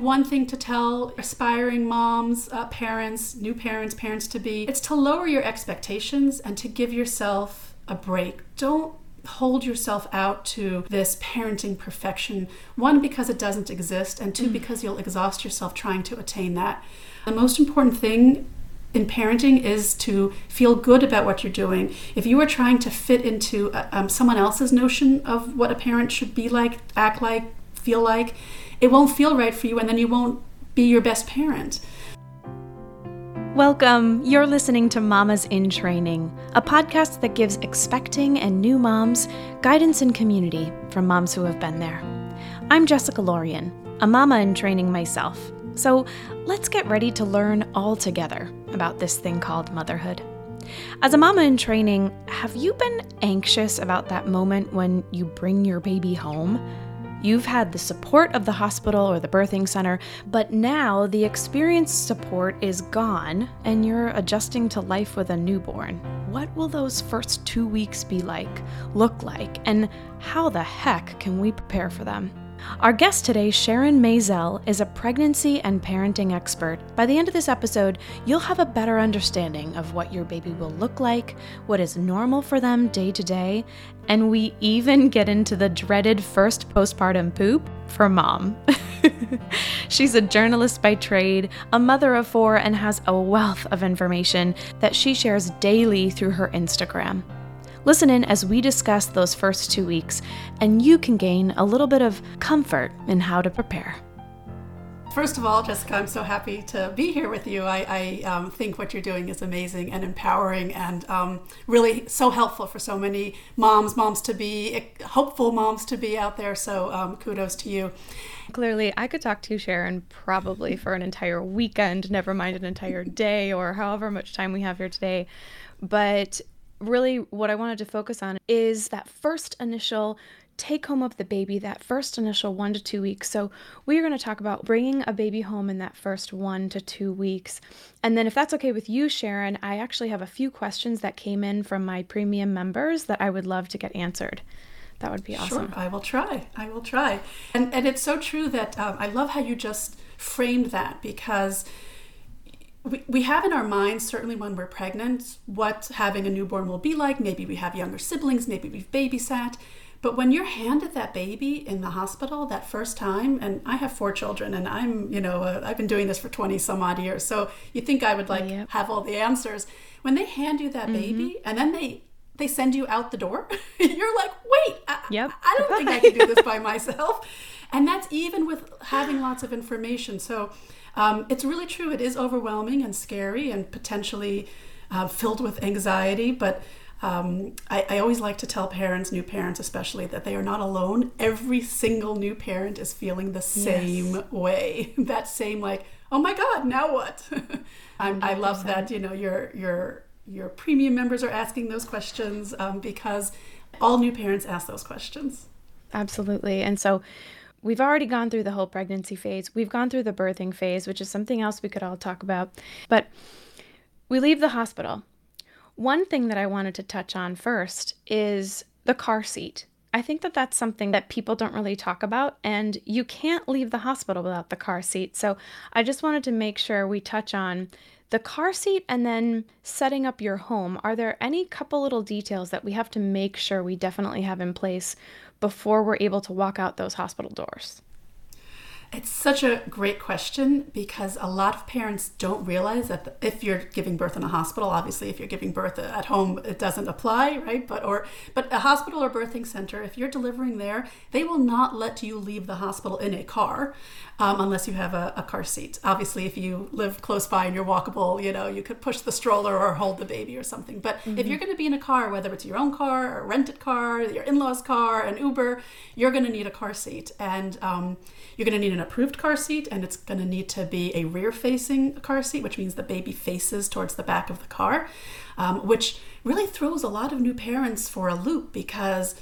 one thing to tell aspiring moms, uh, parents, new parents, parents to be, it's to lower your expectations and to give yourself a break. Don't hold yourself out to this parenting perfection. One, because it doesn't exist, and two, mm. because you'll exhaust yourself trying to attain that. The most important thing in parenting is to feel good about what you're doing. If you are trying to fit into uh, um, someone else's notion of what a parent should be like, act like, feel like, it won't feel right for you, and then you won't be your best parent. Welcome. You're listening to Mamas in Training, a podcast that gives expecting and new moms guidance and community from moms who have been there. I'm Jessica Lorian, a mama in training myself. So let's get ready to learn all together about this thing called motherhood. As a mama in training, have you been anxious about that moment when you bring your baby home? You've had the support of the hospital or the birthing center, but now the experienced support is gone and you're adjusting to life with a newborn. What will those first two weeks be like, look like, and how the heck can we prepare for them? Our guest today, Sharon Mazel, is a pregnancy and parenting expert. By the end of this episode, you'll have a better understanding of what your baby will look like, what is normal for them day to day, and we even get into the dreaded first postpartum poop for mom. She's a journalist by trade, a mother of four, and has a wealth of information that she shares daily through her Instagram. Listen in as we discuss those first two weeks, and you can gain a little bit of comfort in how to prepare. First of all, Jessica, I'm so happy to be here with you. I, I um, think what you're doing is amazing and empowering and um, really so helpful for so many moms, moms to be, hopeful moms to be out there. So um, kudos to you. Clearly, I could talk to you, Sharon, probably for an entire weekend, never mind an entire day or however much time we have here today. But really what I wanted to focus on is that first initial take home of the baby, that first initial one to two weeks. So, we are going to talk about bringing a baby home in that first one to two weeks. And then, if that's okay with you, Sharon, I actually have a few questions that came in from my premium members that I would love to get answered. That would be awesome. Sure, I will try. I will try. And and it's so true that um, I love how you just framed that because we, we have in our minds, certainly when we're pregnant, what having a newborn will be like. Maybe we have younger siblings, maybe we've babysat. But when you're handed that baby in the hospital that first time, and I have four children, and I'm, you know, uh, I've been doing this for 20 some odd years. So you think I would like yep. have all the answers. When they hand you that mm-hmm. baby and then they they send you out the door, you're like, wait, I, yep. I don't think I can do this by myself. And that's even with having lots of information. So um, it's really true. It is overwhelming and scary and potentially uh, filled with anxiety, but um, I, I, always like to tell parents, new parents especially, that they are not alone. Every single new parent is feeling the same yes. way. that same like, oh my God, now what? I love that you know your your your premium members are asking those questions um, because all new parents ask those questions. Absolutely, and so We've already gone through the whole pregnancy phase. We've gone through the birthing phase, which is something else we could all talk about. But we leave the hospital. One thing that I wanted to touch on first is the car seat. I think that that's something that people don't really talk about, and you can't leave the hospital without the car seat. So I just wanted to make sure we touch on the car seat and then setting up your home. Are there any couple little details that we have to make sure we definitely have in place before we're able to walk out those hospital doors? It's such a great question because a lot of parents don't realize that if you're giving birth in a hospital, obviously if you're giving birth at home, it doesn't apply, right? But or but a hospital or birthing center, if you're delivering there, they will not let you leave the hospital in a car um, unless you have a, a, car seat. Obviously, if you live close by and you're walkable, you know you could push the stroller or hold the baby or something. But mm-hmm. if you're going to be in a car, whether it's your own car or a rented car, your in-laws' car, an Uber, you're going to need a car seat and um, you're going to need an approved car seat, and it's going to need to be a rear facing car seat, which means the baby faces towards the back of the car, um, which really throws a lot of new parents for a loop because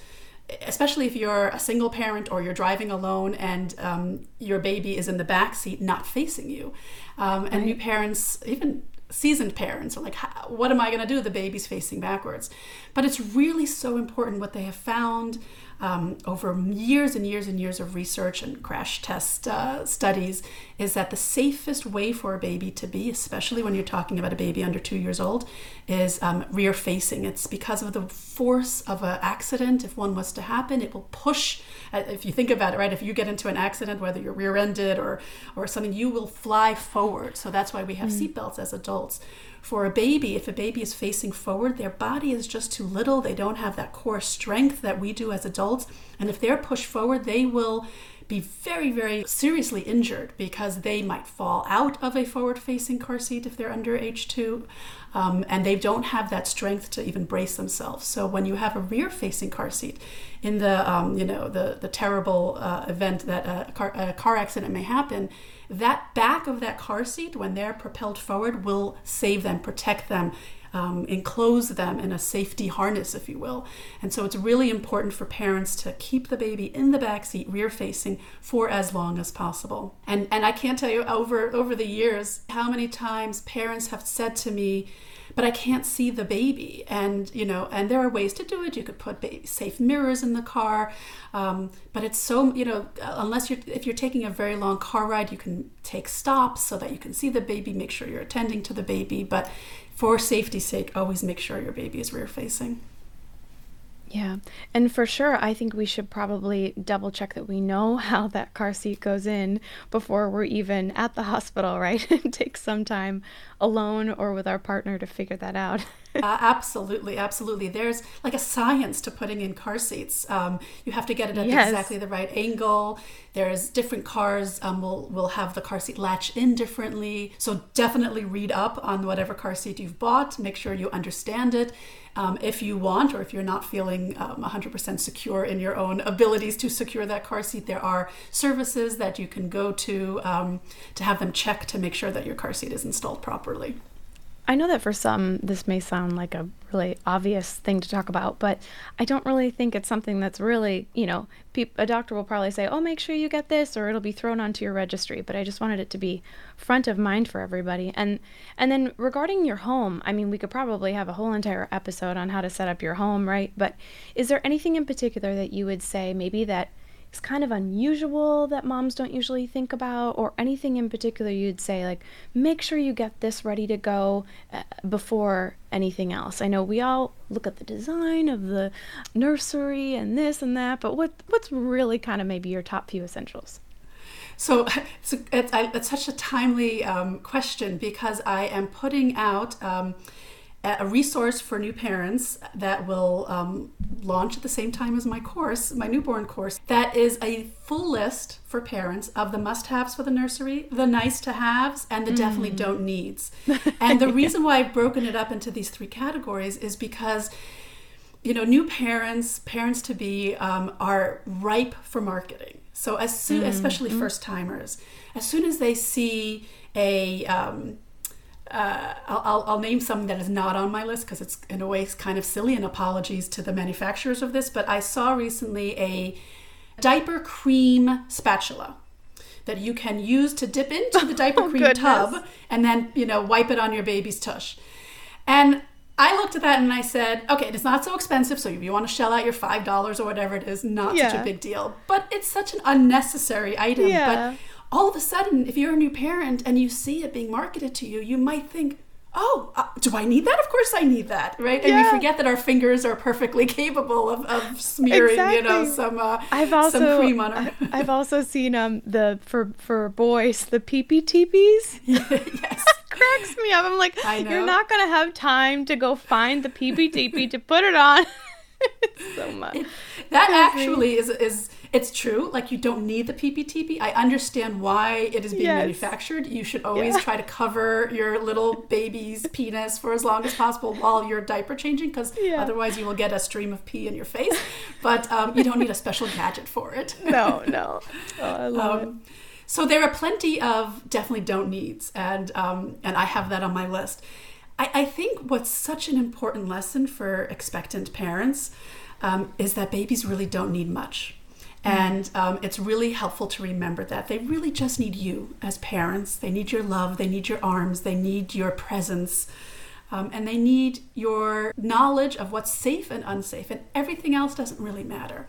especially if you're a single parent or you're driving alone and um, your baby is in the back seat not facing you um, and right. new parents even seasoned parents are like what am i going to do the baby's facing backwards but it's really so important what they have found um, over years and years and years of research and crash test uh, studies is that the safest way for a baby to be, especially when you're talking about a baby under two years old, is um, rear facing. It's because of the force of an accident. If one was to happen, it will push. Uh, if you think about it, right? If you get into an accident, whether you're rear-ended or or something, you will fly forward. So that's why we have mm. seatbelts as adults for a baby, if a baby is facing forward, their body is just too little. They don't have that core strength that we do as adults. And if they're pushed forward, they will be very, very seriously injured because they might fall out of a forward facing car seat if they're under age two. Um, and they don't have that strength to even brace themselves. So when you have a rear facing car seat, in the um, you know the the terrible uh, event that a car, a car accident may happen, that back of that car seat, when they're propelled forward, will save them, protect them, um, enclose them in a safety harness, if you will. And so it's really important for parents to keep the baby in the back seat, rear facing, for as long as possible. And and I can't tell you over over the years how many times parents have said to me, but I can't see the baby. And you know, and there are ways to do it. You could put baby, safe mirrors in the car, um, but it's so you know, unless you're if you're taking a very long car ride, you can take stops so that you can see the baby, make sure you're attending to the baby. But for safety's sake, always make sure your baby is rear facing. Yeah. And for sure, I think we should probably double check that we know how that car seat goes in before we're even at the hospital, right? and take some time alone or with our partner to figure that out. uh, absolutely, absolutely. There's like a science to putting in car seats. Um, you have to get it at yes. exactly the right angle. There's different cars um, will will have the car seat latch in differently. So definitely read up on whatever car seat you've bought. Make sure you understand it. Um, if you want, or if you're not feeling um, 100% secure in your own abilities to secure that car seat, there are services that you can go to um, to have them check to make sure that your car seat is installed properly. I know that for some, this may sound like a really obvious thing to talk about, but I don't really think it's something that's really, you know, pe- a doctor will probably say, oh, make sure you get this, or it'll be thrown onto your registry. But I just wanted it to be front of mind for everybody. And and then regarding your home, I mean, we could probably have a whole entire episode on how to set up your home, right? But is there anything in particular that you would say maybe that is kind of unusual that moms don't usually think about, or anything in particular you'd say, like, make sure you get this ready to go uh, before anything else? I know we all look at the design of the nursery and this and that, but what what's really kind of maybe your top few essentials? So it's, it's, it's such a timely um, question because I am putting out. Um, a resource for new parents that will um, launch at the same time as my course, my newborn course, that is a full list for parents of the must haves for the nursery, the nice to haves, and the mm. definitely don't needs. And the reason why I've broken it up into these three categories is because you know new parents parents to be um, are ripe for marketing so as soon mm. especially mm. first timers as soon as they see a um, uh, I'll, I'll, name something that is not on my list because it's in a way kind of silly and apologies to the manufacturers of this but i saw recently a diaper cream spatula that you can use to dip into the diaper oh, cream goodness. tub and then you know wipe it on your baby's tush and I looked at that and I said, okay, it's not so expensive. So if you want to shell out your $5 or whatever it is, not yeah. such a big deal. But it's such an unnecessary item. Yeah. But all of a sudden, if you're a new parent and you see it being marketed to you, you might think, oh, uh, do I need that? Of course I need that, right? Yeah. And we forget that our fingers are perfectly capable of, of smearing, exactly. you know, some uh, I've also, some cream on our. I've also seen um the for for boys the PPTPs. yes. cracks me up. I'm like, you're not gonna have time to go find the PPTP to put it on. so much. It, that actually is is it's true. Like you don't need the PPTP. I understand why it is being yes. manufactured. You should always yeah. try to cover your little baby's penis for as long as possible while you're diaper changing, because yeah. otherwise you will get a stream of pee in your face. But um, you don't need a special gadget for it. no, no. Oh, I love um, it. So there are plenty of definitely don't needs, and um, and I have that on my list. I, I think what's such an important lesson for expectant parents um, is that babies really don't need much. And um, it's really helpful to remember that they really just need you as parents. They need your love, they need your arms, they need your presence, um, and they need your knowledge of what's safe and unsafe, and everything else doesn't really matter.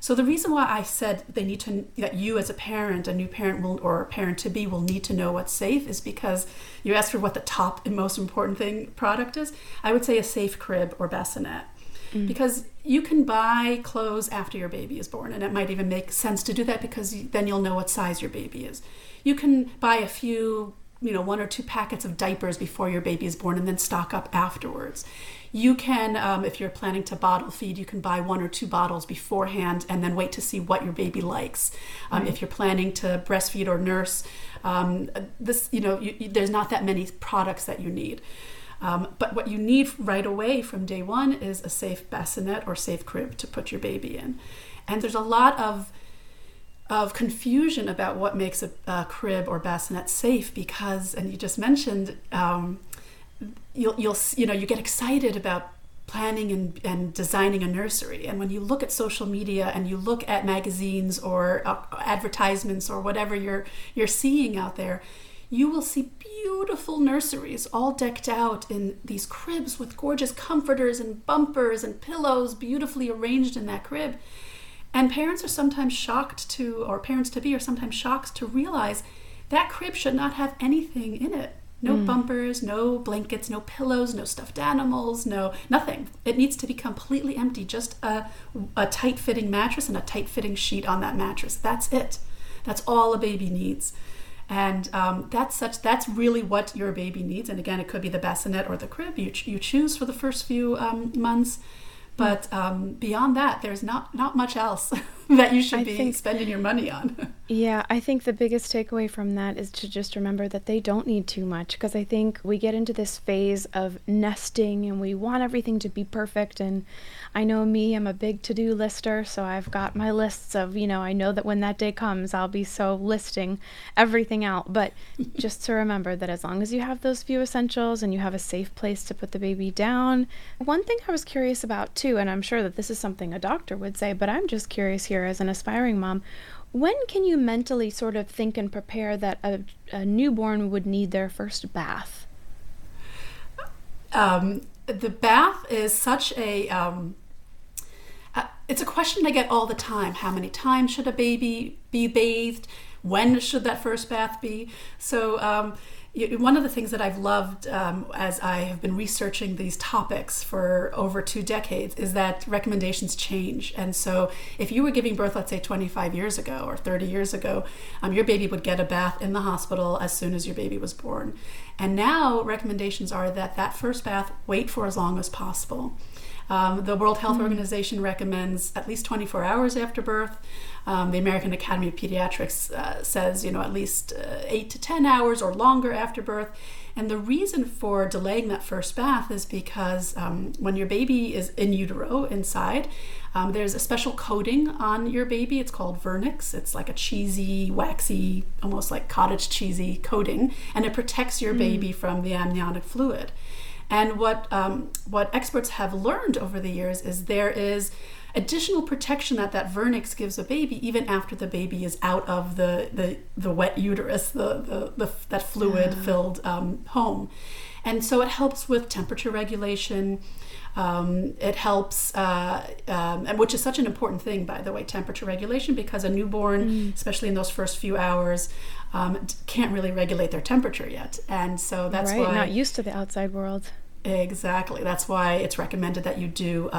So the reason why I said they need to that you as a parent, a new parent will or a parent to be will need to know what's safe is because you asked for what the top and most important thing product is. I would say a safe crib or bassinet. Mm. Because you can buy clothes after your baby is born, and it might even make sense to do that because then you'll know what size your baby is. You can buy a few you know one or two packets of diapers before your baby is born and then stock up afterwards you can um, if you're planning to bottle feed you can buy one or two bottles beforehand and then wait to see what your baby likes um, right. if you're planning to breastfeed or nurse um, this you know you, you, there's not that many products that you need um, but what you need right away from day one is a safe bassinet or safe crib to put your baby in and there's a lot of of confusion about what makes a, a, crib or bassinet safe because, and you just mentioned, um, you'll, you'll, you know, you get excited about planning and, and designing a nursery. And when you look at social media and you look at magazines or uh, advertisements or whatever you're, you're seeing out there, you will see beautiful nurseries all decked out in these cribs with gorgeous comforters and bumpers and pillows beautifully arranged in that crib. And parents are sometimes shocked to, or parents to be are sometimes shocked to realize that crib should not have anything in it. No mm. bumpers, no blankets, no pillows, no stuffed animals, no nothing. It needs to be completely empty. Just a, a tight fitting mattress and a tight fitting sheet on that mattress. That's it. That's all a baby needs. And um, that's such that's really what your baby needs. And again, it could be the bassinet or the crib you, ch- you choose for the first few um, months. But um, beyond that, there's not not much else that you should I be think, spending your money on. yeah, I think the biggest takeaway from that is to just remember that they don't need too much because I think we get into this phase of nesting and we want everything to be perfect and I know me, I'm a big to do lister, so I've got my lists of, you know, I know that when that day comes, I'll be so listing everything out. But just to remember that as long as you have those few essentials and you have a safe place to put the baby down. One thing I was curious about too, and I'm sure that this is something a doctor would say, but I'm just curious here as an aspiring mom. When can you mentally sort of think and prepare that a, a newborn would need their first bath? Um, the bath is such a um, it's a question I get all the time. How many times should a baby be bathed? When should that first bath be? So, um, one of the things that I've loved um, as I have been researching these topics for over two decades is that recommendations change. And so, if you were giving birth, let's say 25 years ago or 30 years ago, um, your baby would get a bath in the hospital as soon as your baby was born. And now, recommendations are that that first bath wait for as long as possible. Um, the World Health mm-hmm. Organization recommends at least 24 hours after birth. Um, the American Academy of Pediatrics uh, says, you know, at least uh, eight to 10 hours or longer after birth. And the reason for delaying that first bath is because um, when your baby is in utero inside, um, there's a special coating on your baby. It's called vernix. It's like a cheesy, waxy, almost like cottage cheesy coating, and it protects your mm. baby from the amniotic fluid. And what um, what experts have learned over the years is there is additional protection that that vernix gives a baby even after the baby is out of the the, the wet uterus, the, the, the that fluid filled um, home. And so it helps with temperature regulation. Um, it helps, uh, um, and which is such an important thing, by the way, temperature regulation, because a newborn, mm. especially in those first few hours, um, can't really regulate their temperature yet, and so that's right, why not used to the outside world. Exactly. That's why it's recommended that you do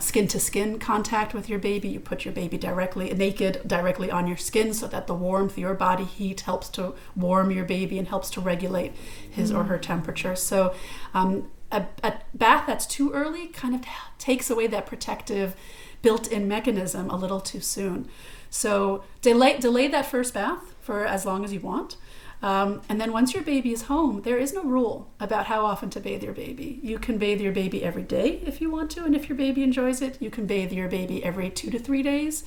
skin to skin contact with your baby. You put your baby directly naked directly on your skin so that the warmth, your body heat, helps to warm your baby and helps to regulate his mm. or her temperature. So, um, a, a bath that's too early kind of takes away that protective built-in mechanism a little too soon. So delay delay that first bath for as long as you want. Um, and then once your baby is home, there is no rule about how often to bathe your baby. You can bathe your baby every day if you want to, and if your baby enjoys it, you can bathe your baby every two to three days.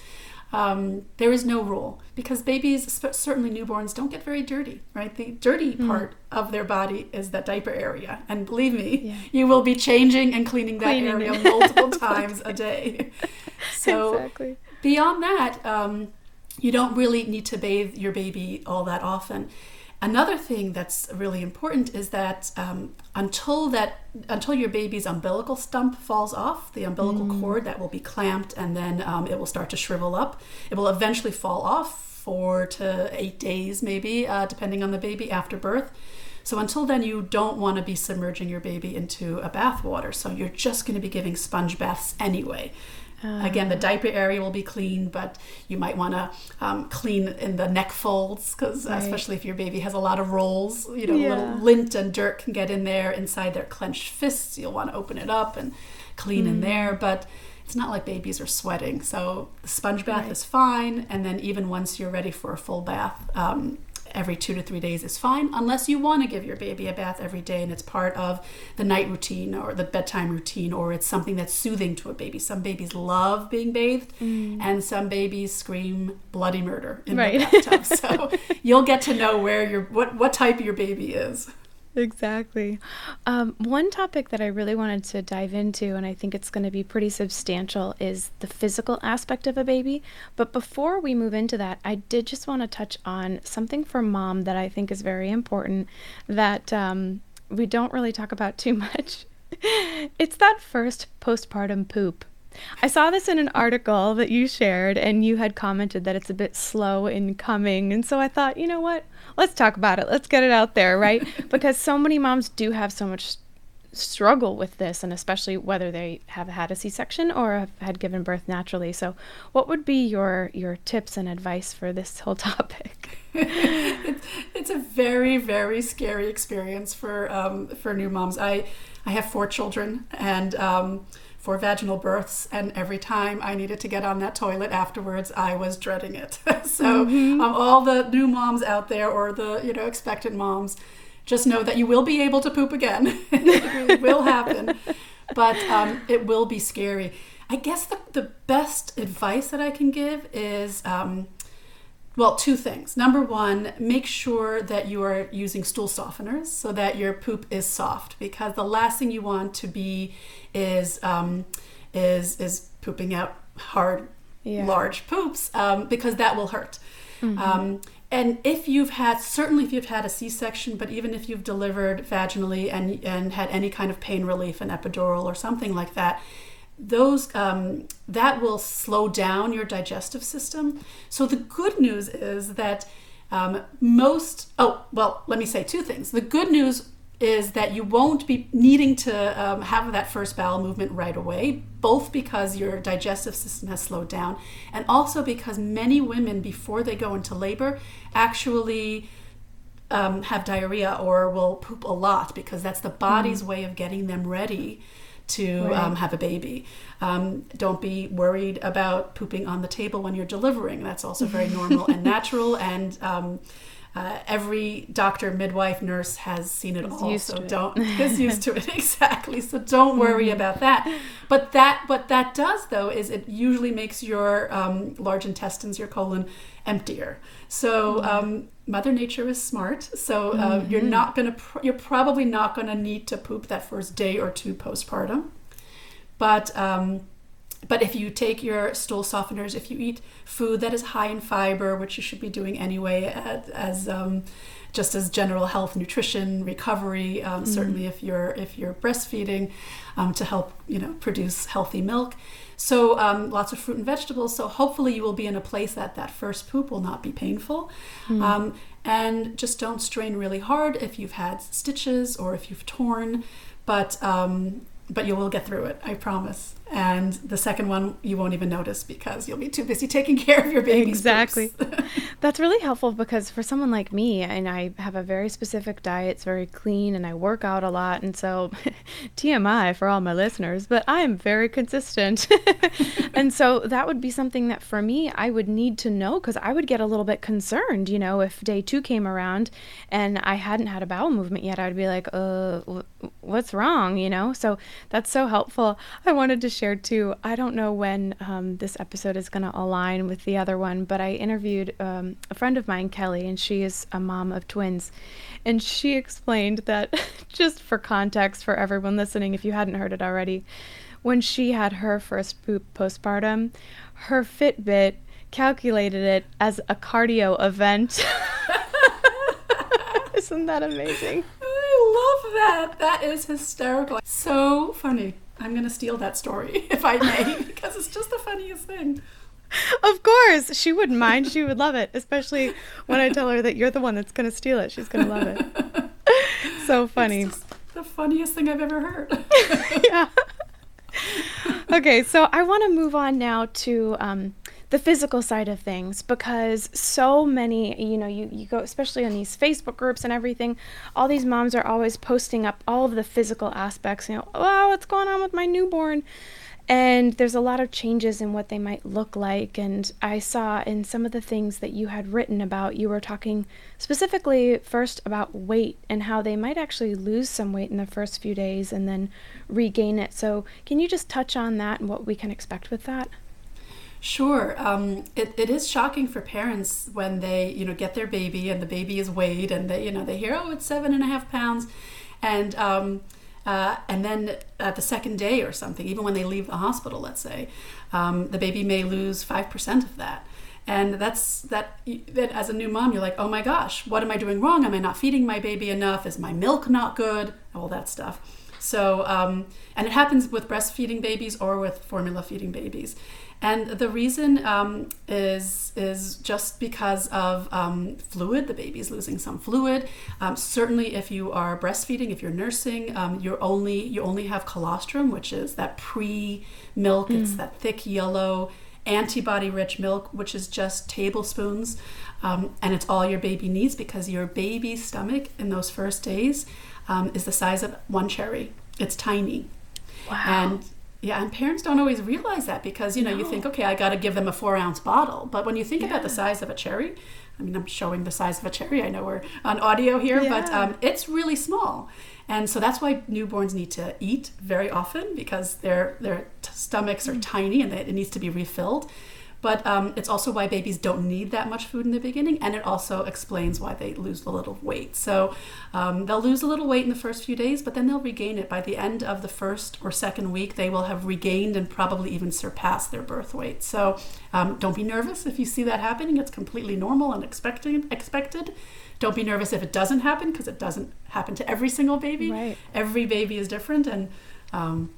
Um, there is no rule because babies, certainly newborns, don't get very dirty, right? The dirty mm. part of their body is that diaper area. And believe me, yeah. you will be changing and cleaning that cleaning area multiple times a day. So, exactly. Beyond that, um, you don't really need to bathe your baby all that often. Another thing that's really important is that um, until that until your baby's umbilical stump falls off, the umbilical mm. cord that will be clamped and then um, it will start to shrivel up. It will eventually fall off four to eight days, maybe, uh, depending on the baby after birth. So until then, you don't want to be submerging your baby into a bath water. So you're just going to be giving sponge baths anyway. Uh, Again, the diaper area will be clean, but you might want to um, clean in the neck folds because, right. especially if your baby has a lot of rolls, you know, yeah. little lint and dirt can get in there inside their clenched fists. You'll want to open it up and clean mm. in there. But it's not like babies are sweating. So the sponge bath right. is fine. And then even once you're ready for a full bath, um, every two to three days is fine, unless you want to give your baby a bath every day and it's part of the night routine or the bedtime routine, or it's something that's soothing to a baby. Some babies love being bathed, mm. and some babies scream bloody murder in right. the bathtub. so you'll get to know where your what what type your baby is. Exactly. Um, one topic that I really wanted to dive into, and I think it's going to be pretty substantial, is the physical aspect of a baby. But before we move into that, I did just want to touch on something for mom that I think is very important that um, we don't really talk about too much. it's that first postpartum poop. I saw this in an article that you shared, and you had commented that it's a bit slow in coming. And so I thought, you know what? Let's talk about it. Let's get it out there, right? because so many moms do have so much struggle with this, and especially whether they have had a C-section or have had given birth naturally. So, what would be your your tips and advice for this whole topic? it's, it's a very very scary experience for um, for new moms. I I have four children, and um, for vaginal births, and every time I needed to get on that toilet afterwards, I was dreading it. so, mm-hmm. um, all the new moms out there, or the you know expectant moms, just know that you will be able to poop again. it will happen, but um, it will be scary. I guess the, the best advice that I can give is um, well, two things. Number one, make sure that you are using stool softeners so that your poop is soft because the last thing you want to be is um, is is pooping out hard, yeah. large poops um, because that will hurt. Mm-hmm. Um, and if you've had certainly if you've had a c-section but even if you've delivered vaginally and and had any kind of pain relief an epidural or something like that those um, that will slow down your digestive system. So the good news is that um, most oh well let me say two things. The good news is that you won't be needing to um, have that first bowel movement right away, both because your digestive system has slowed down, and also because many women before they go into labor actually. Um, have diarrhea or will poop a lot because that's the body's mm. way of getting them ready to right. um, have a baby. Um, don't be worried about pooping on the table when you're delivering. That's also very normal and natural. And um, uh, every doctor, midwife, nurse has seen it all. So don't is used to it exactly. So don't worry mm-hmm. about that. But that what that does though is it usually makes your um, large intestines, your colon, emptier. So um, Mother Nature is smart. So uh, mm-hmm. you're not gonna pr- you're probably not gonna need to poop that first day or two postpartum. But um, but if you take your stool softeners, if you eat food that is high in fiber, which you should be doing anyway, as, as um, just as general health, nutrition, recovery, um, mm-hmm. certainly if you're if you're breastfeeding, um, to help you know produce healthy milk. So um, lots of fruit and vegetables. So hopefully you will be in a place that that first poop will not be painful. Mm-hmm. and just don't strain really hard if you've had stitches or if you've torn. But um, but you will get through it, I promise. And the second one you won't even notice because you'll be too busy taking care of your baby. Exactly. That's really helpful because for someone like me, and I have a very specific diet, it's very clean, and I work out a lot. And so, TMI for all my listeners, but I'm very consistent. and so, that would be something that for me, I would need to know because I would get a little bit concerned, you know, if day two came around and I hadn't had a bowel movement yet, I'd be like, uh, what's wrong, you know? So, that's so helpful. I wanted to share too. I don't know when um, this episode is going to align with the other one, but I interviewed um, a friend of mine, Kelly, and she is a mom of twins. And she explained that, just for context for everyone listening, if you hadn't heard it already, when she had her first poop postpartum, her Fitbit calculated it as a cardio event. Isn't that amazing? I love that. That is hysterical. So funny. I'm going to steal that story, if I may, because it's just the funniest thing. Of course. She wouldn't mind. She would love it, especially when I tell her that you're the one that's going to steal it. She's going to love it. So funny. the funniest thing I've ever heard. yeah. Okay, so I want to move on now to um, the physical side of things because so many you know you, you go especially on these facebook groups and everything all these moms are always posting up all of the physical aspects you know oh what's going on with my newborn? And there's a lot of changes in what they might look like. And i saw in some of the things that you had written about you were talking specifically first about weight and how they might actually lose some weight in the first few days and then regain it. So can you just touch on that and what we can expect with that Sure. Um, it, it is shocking for parents when they, you know, get their baby and the baby is weighed and they, you know, they hear, oh, it's seven and a half pounds. And, um, uh, and then at the second day or something, even when they leave the hospital, let's say, um, the baby may lose 5% of that. And that's that, that as a new mom, you're like, oh my gosh, what am I doing wrong? Am I not feeding my baby enough? Is my milk not good? All that stuff. So, um, and it happens with breastfeeding babies or with formula feeding babies. And the reason um, is is just because of um, fluid. The baby's losing some fluid. Um, certainly, if you are breastfeeding, if you're nursing, um, you're only you only have colostrum, which is that pre milk. Mm. It's that thick yellow antibody rich milk, which is just tablespoons, um, and it's all your baby needs because your baby's stomach in those first days um, is the size of one cherry. It's tiny. Wow. And yeah, and parents don't always realize that because you know no. you think, okay, I got to give them a four ounce bottle, but when you think yeah. about the size of a cherry, I mean, I'm showing the size of a cherry. I know we're on audio here, yeah. but um, it's really small, and so that's why newborns need to eat very often because their their stomachs are mm. tiny and they, it needs to be refilled. But um, it's also why babies don't need that much food in the beginning, and it also explains why they lose a little weight. So um, they'll lose a little weight in the first few days, but then they'll regain it. By the end of the first or second week, they will have regained and probably even surpassed their birth weight. So um, don't be nervous if you see that happening. It's completely normal and expected. expected. Don't be nervous if it doesn't happen because it doesn't happen to every single baby. Right. Every baby is different, and um,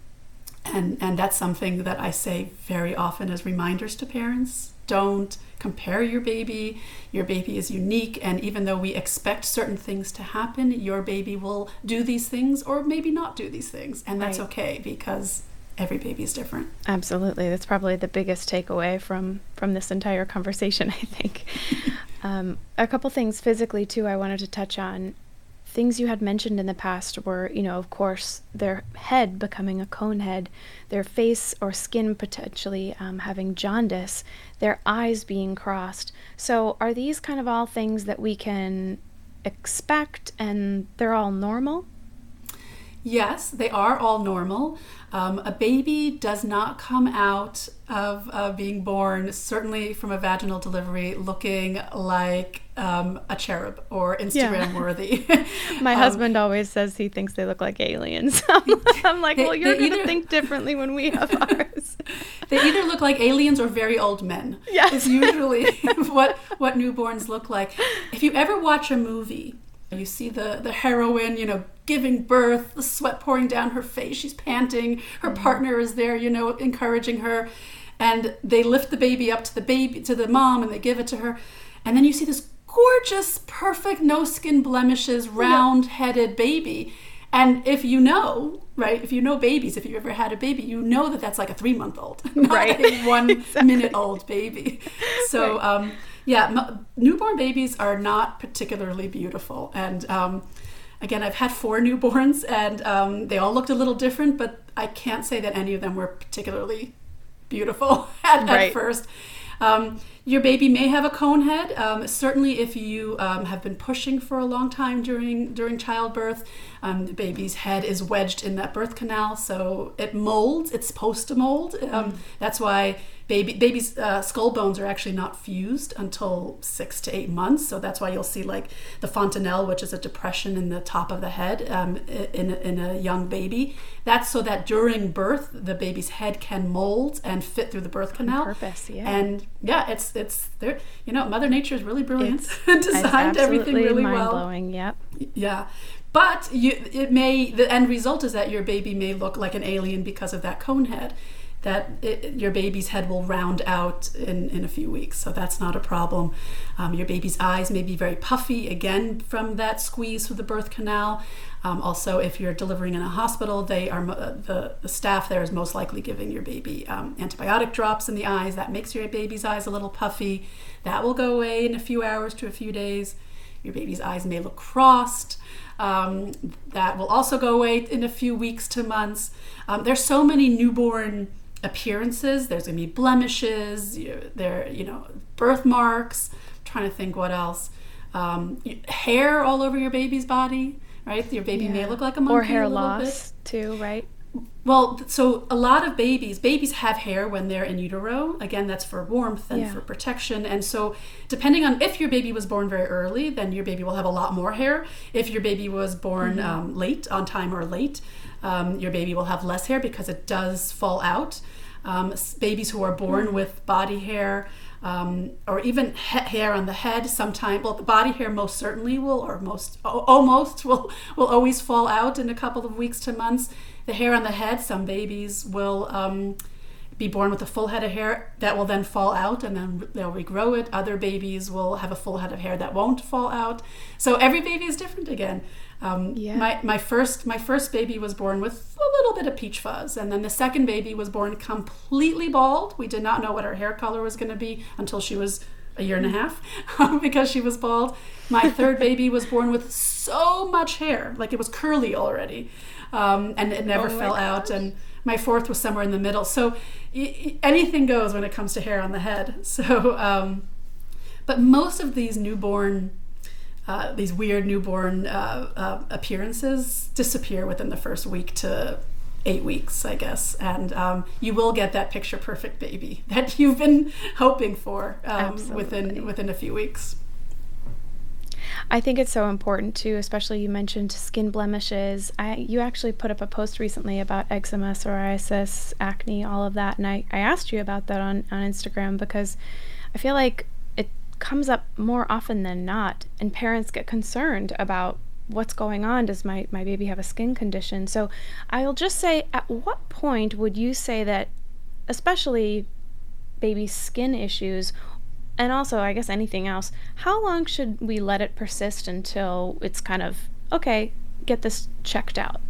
and and that's something that I say very often as reminders to parents. Don't compare your baby. Your baby is unique, and even though we expect certain things to happen, your baby will do these things or maybe not do these things, and that's right. okay because every baby is different. Absolutely, that's probably the biggest takeaway from from this entire conversation. I think um, a couple things physically too. I wanted to touch on things you had mentioned in the past were, you know, of course, their head becoming a cone head, their face or skin potentially um, having jaundice, their eyes being crossed. So, are these kind of all things that we can expect and they're all normal? Yes, they are all normal. Um, a baby does not come out of uh, being born, certainly from a vaginal delivery, looking like um, a cherub or Instagram yeah. worthy. My um, husband always says he thinks they look like aliens. I'm like, well, you're going to think differently when we have ours. they either look like aliens or very old men. Yes. Is usually what, what newborns look like. If you ever watch a movie, you see the, the heroine, you know, giving birth, the sweat pouring down her face, she's panting, her mm-hmm. partner is there, you know, encouraging her. And they lift the baby up to the baby to the mom and they give it to her. And then you see this gorgeous, perfect, no skin blemishes, round headed baby. And if you know, right, if you know babies, if you've ever had a baby, you know that that's like a three month old, not right. a one exactly. minute old baby. So, right. um, yeah, m- newborn babies are not particularly beautiful. And um, again, I've had four newborns and um, they all looked a little different, but I can't say that any of them were particularly beautiful at, right. at first. Um, your baby may have a cone head. Um, certainly, if you um, have been pushing for a long time during during childbirth, um, the baby's head is wedged in that birth canal, so it molds. It's supposed to mold. Um, mm. That's why baby baby's uh, skull bones are actually not fused until six to eight months. So that's why you'll see like the fontanelle, which is a depression in the top of the head um, in, in a young baby. That's so that during birth the baby's head can mold and fit through the birth canal. On purpose, yeah. And yeah, it's it's there. You know, Mother Nature is really brilliant. Designed everything really well. Mind-blowing. Yep. Yeah. But you, it may the end result is that your baby may look like an alien because of that cone head that it, your baby's head will round out in, in a few weeks. So that's not a problem. Um, your baby's eyes may be very puffy, again, from that squeeze through the birth canal. Um, also, if you're delivering in a hospital, they are uh, the, the staff there is most likely giving your baby um, antibiotic drops in the eyes. That makes your baby's eyes a little puffy. That will go away in a few hours to a few days. Your baby's eyes may look crossed. Um, that will also go away in a few weeks to months. Um, there's so many newborn appearances. There's going to be blemishes. You, there, you know, birthmarks. I'm trying to think what else. Um, hair all over your baby's body. Right, your baby yeah. may look like a monkey. Or hair loss bit. too, right? Well, so a lot of babies, babies have hair when they're in utero. Again, that's for warmth and yeah. for protection. And so, depending on if your baby was born very early, then your baby will have a lot more hair. If your baby was born mm-hmm. um, late, on time or late, um, your baby will have less hair because it does fall out. Um, babies who are born mm. with body hair um, or even he- hair on the head sometimes well the body hair most certainly will or most o- almost will will always fall out in a couple of weeks to months the hair on the head some babies will um, be born with a full head of hair that will then fall out and then they'll regrow it other babies will have a full head of hair that won't fall out so every baby is different again um, yeah. my, my first my first baby was born with a little bit of peach fuzz, and then the second baby was born completely bald. We did not know what her hair color was going to be until she was a year and a half because she was bald. My third baby was born with so much hair, like it was curly already, um, and it never oh fell out. And my fourth was somewhere in the middle. So y- anything goes when it comes to hair on the head. So, um, but most of these newborn uh, these weird newborn uh, uh, appearances disappear within the first week to eight weeks, I guess, and um, you will get that picture perfect baby that you've been hoping for um, within within a few weeks. I think it's so important too, especially you mentioned skin blemishes. I you actually put up a post recently about eczema, psoriasis, acne, all of that, and I, I asked you about that on, on Instagram because I feel like comes up more often than not, and parents get concerned about what's going on. Does my, my baby have a skin condition? So I'll just say, at what point would you say that, especially baby skin issues, and also I guess anything else, how long should we let it persist until it's kind of, okay, get this checked out?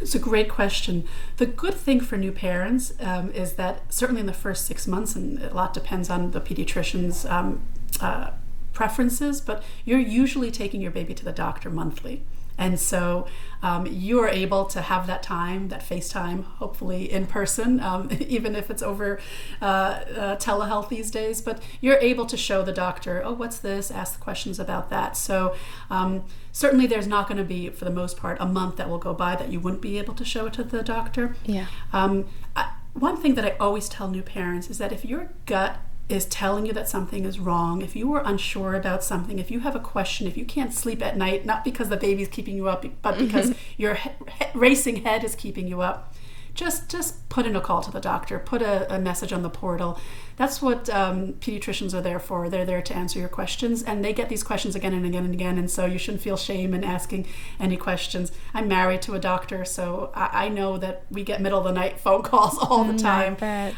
It's a great question. The good thing for new parents um, is that certainly in the first six months, and a lot depends on the pediatrician's um, uh, preferences, but you're usually taking your baby to the doctor monthly. And so um, you are able to have that time, that FaceTime, hopefully in person, um, even if it's over uh, uh, telehealth these days. But you're able to show the doctor, oh, what's this? Ask questions about that. So um, certainly there's not going to be, for the most part, a month that will go by that you wouldn't be able to show it to the doctor. Yeah. Um, I, one thing that I always tell new parents is that if your gut is telling you that something is wrong, if you are unsure about something, if you have a question, if you can't sleep at night, not because the baby's keeping you up, but because mm-hmm. your he- racing head is keeping you up, just just put in a call to the doctor put a, a message on the portal. That's what um, pediatricians are there for. They're there to answer your questions and they get these questions again and again and again and so you shouldn't feel shame in asking any questions. I'm married to a doctor so i, I know that we get middle of the night phone calls all the mm, time.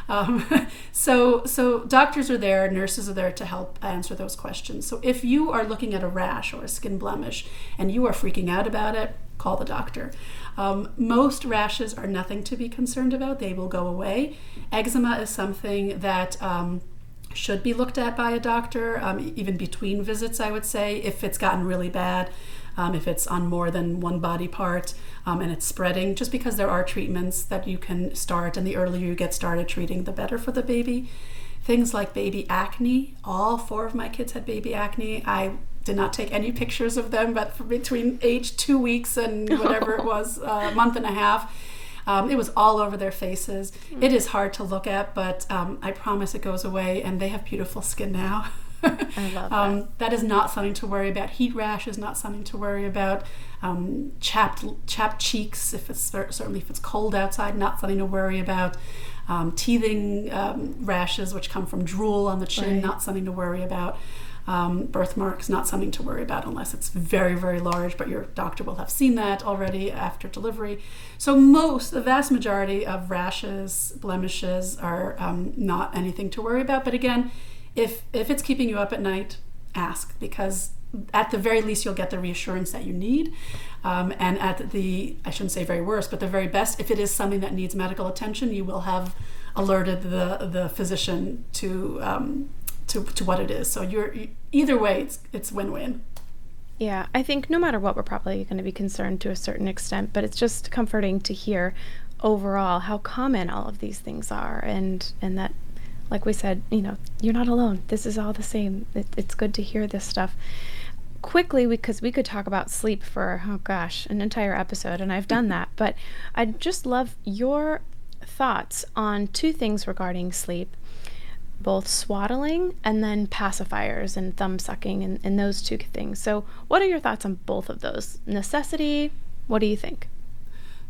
um, so so doctors are there nurses are there to help answer those questions. So if you are looking at a rash or a skin blemish and you are freaking out about it call the doctor um, most rashes are nothing to be concerned about, they will go away. Eczema is something that um, should be looked at by a doctor, um, even between visits, I would say, if it's gotten really bad. Um, if it's on more than one body part um, and it's spreading, just because there are treatments that you can start, and the earlier you get started treating, the better for the baby. Things like baby acne, all four of my kids had baby acne. I did not take any pictures of them, but for between age two weeks and whatever it was, a uh, month and a half, Um, it was all over their faces. Mm. It is hard to look at, but um, I promise it goes away, and they have beautiful skin now. I love um, that. that is not something to worry about. Heat rash is not something to worry about. Um, chapped chapped cheeks, if it's certainly if it's cold outside, not something to worry about. Um, teething um, rashes, which come from drool on the chin, right. not something to worry about. Um, birthmarks, not something to worry about unless it's very, very large, but your doctor will have seen that already after delivery. So, most, the vast majority of rashes, blemishes are um, not anything to worry about. But again, if if it's keeping you up at night, ask because at the very least you'll get the reassurance that you need um, and at the i shouldn't say very worst but the very best if it is something that needs medical attention you will have alerted the the physician to um, to, to what it is so you're either way it's it's win-win yeah i think no matter what we're probably going to be concerned to a certain extent but it's just comforting to hear overall how common all of these things are and and that like we said, you know, you're not alone. This is all the same. It, it's good to hear this stuff. Quickly, because we could talk about sleep for, oh gosh, an entire episode, and I've done that. But I'd just love your thoughts on two things regarding sleep both swaddling and then pacifiers and thumb sucking and, and those two things. So, what are your thoughts on both of those? Necessity, what do you think?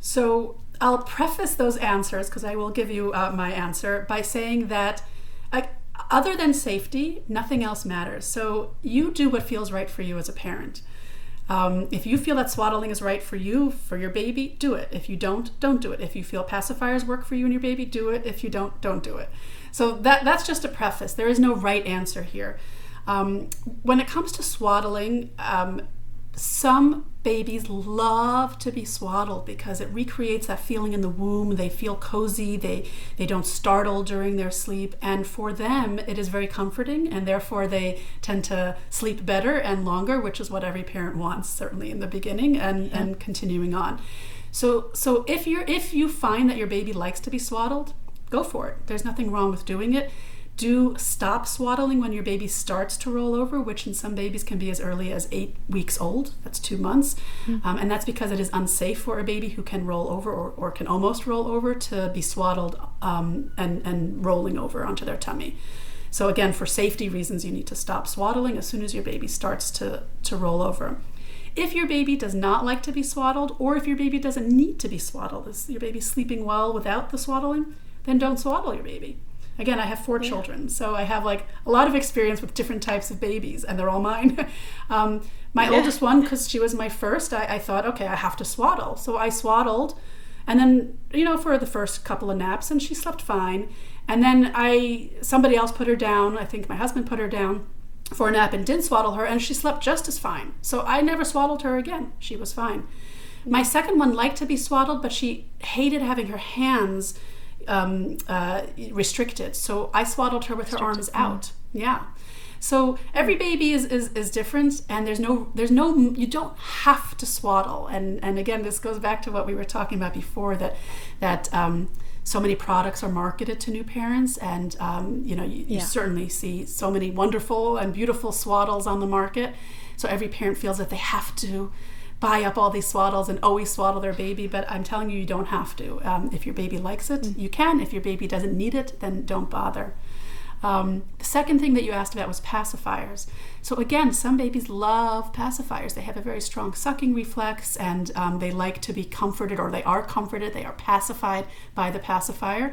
So, I'll preface those answers because I will give you uh, my answer by saying that uh, other than safety, nothing else matters. So you do what feels right for you as a parent. Um, if you feel that swaddling is right for you, for your baby, do it. If you don't, don't do it. If you feel pacifiers work for you and your baby, do it. If you don't, don't do it. So that that's just a preface. There is no right answer here. Um, when it comes to swaddling, um, some babies love to be swaddled because it recreates that feeling in the womb. They feel cozy, they, they don't startle during their sleep, and for them, it is very comforting, and therefore they tend to sleep better and longer, which is what every parent wants, certainly in the beginning and, yeah. and continuing on. So, so if you're if you find that your baby likes to be swaddled, go for it. There's nothing wrong with doing it do stop swaddling when your baby starts to roll over, which in some babies can be as early as eight weeks old. That's two months. Mm-hmm. Um, and that's because it is unsafe for a baby who can roll over or, or can almost roll over to be swaddled um, and, and rolling over onto their tummy. So, again, for safety reasons, you need to stop swaddling as soon as your baby starts to, to roll over. If your baby does not like to be swaddled, or if your baby doesn't need to be swaddled, is your baby sleeping well without the swaddling, then don't swaddle your baby. Again i have four yeah. children so i have like a lot of experience with different types of babies and they're all mine. Um, my yeah. oldest one because she was my first I, I, thought okay i have to swaddle. So i swaddled and then you know for the first couple of naps and she slept fine. And then i somebody else put her down i think my husband put her down for a nap and did swaddle her and she slept just as fine. So i never swaddled her again. She was fine. My second one liked to be swaddled but she hated having her hands um, uh, restricted. So I swaddled her with her arms out. Yeah. So every baby is, is, is different, and there's no there's no you don't have to swaddle. And and again, this goes back to what we were talking about before that that um, so many products are marketed to new parents, and um, you know you, you yeah. certainly see so many wonderful and beautiful swaddles on the market. So every parent feels that they have to buy up all these swaddles and always swaddle their baby, but I'm telling you, you don't have to. Um, if your baby likes it, mm-hmm. you can. If your baby doesn't need it, then don't bother. Um, the second thing that you asked about was pacifiers. So, again, some babies love pacifiers. They have a very strong sucking reflex and um, they like to be comforted or they are comforted, they are pacified by the pacifier.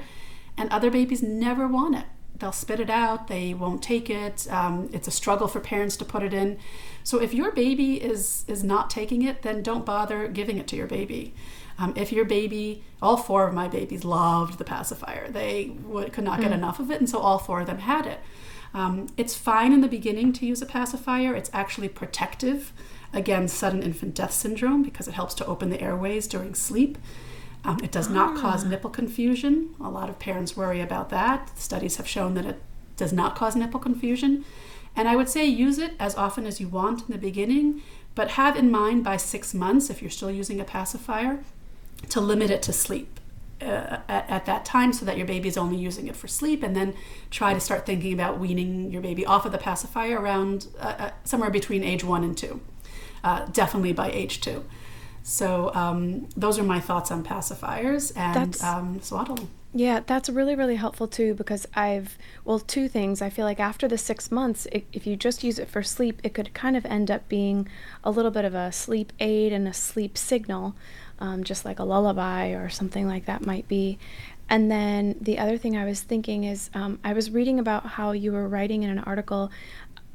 And other babies never want it they'll spit it out they won't take it um, it's a struggle for parents to put it in. So if your baby is is not taking it then don't bother giving it to your baby. Um, if your baby all four of my babies loved the pacifier. They would, could not get mm. enough of it and so all four of them had it. Um, it's fine in the beginning to use a pacifier. It's actually protective against sudden infant death syndrome because it helps to open the airways during sleep um, it does not cause ah. nipple confusion. A lot of parents worry about that. Studies have shown that it does not cause nipple confusion. And I would say use it as often as you want in the beginning, but have in mind by six months, if you're still using a pacifier, to limit it to sleep. Uh, at, at, that time so that your baby is only using it for sleep and then try to start thinking about weaning your baby off of the pacifier around uh, uh, somewhere between age one and two uh, definitely by age two So um, those are my thoughts on pacifiers and um, swaddle. Yeah, that's really, really helpful too because I've, well, two things. I feel like after the six months, it, if you just use it for sleep, it could kind of end up being a little bit of a sleep aid and a sleep signal, um, just like a lullaby or something like that might be. And then the other thing I was thinking is um, I was reading about how you were writing in an article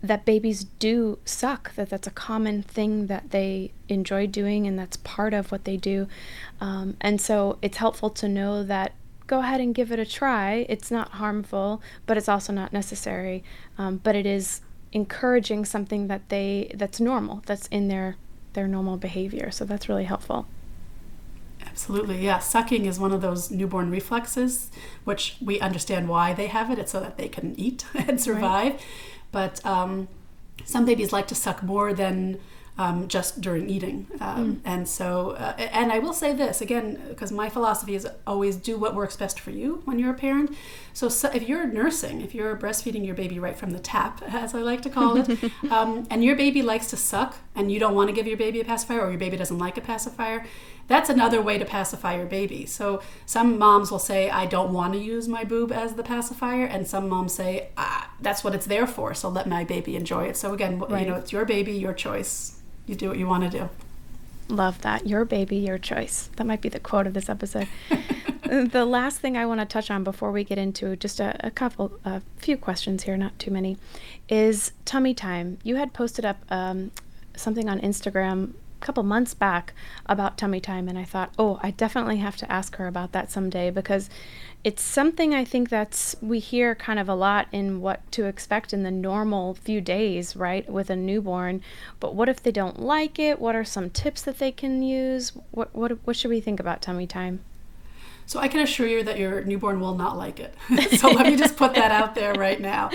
that babies do suck, that that's a common thing that they enjoy doing and that's part of what they do. Um, and so it's helpful to know that go ahead and give it a try. It's not harmful, but it's also not necessary. Um, but it is encouraging something that they that's normal, that's in their their normal behavior. So that's really helpful. Absolutely, yeah. Sucking is one of those newborn reflexes, which we understand why they have it. It's so that they can eat and survive. Right. But um, some babies like to suck more than um, just during eating. Um, mm. And so, uh, and I will say this again, because my philosophy is always do what works best for you when you're a parent. So, so if you're nursing, if you're breastfeeding your baby right from the tap, as I like to call it, um, and your baby likes to suck and you don't want to give your baby a pacifier or your baby doesn't like a pacifier, that's another way to pacify your baby. So some moms will say, I don't want to use my boob as the pacifier. And some moms say, ah, that's what it's there for. So let my baby enjoy it. So again, right. you know, it's your baby, your choice you do what you want to do. Love that. Your baby, your choice. That might be the quote of this episode. the last thing I want to touch on before we get into just a, a couple, a few questions here, not too many, is tummy time. You had posted up um, something on Instagram couple months back about tummy time, and I thought, oh, I definitely have to ask her about that someday because it's something I think that's we hear kind of a lot in what to expect in the normal few days, right, with a newborn. But what if they don't like it? What are some tips that they can use? What what what should we think about tummy time? So I can assure you that your newborn will not like it. so let me just put that out there right now.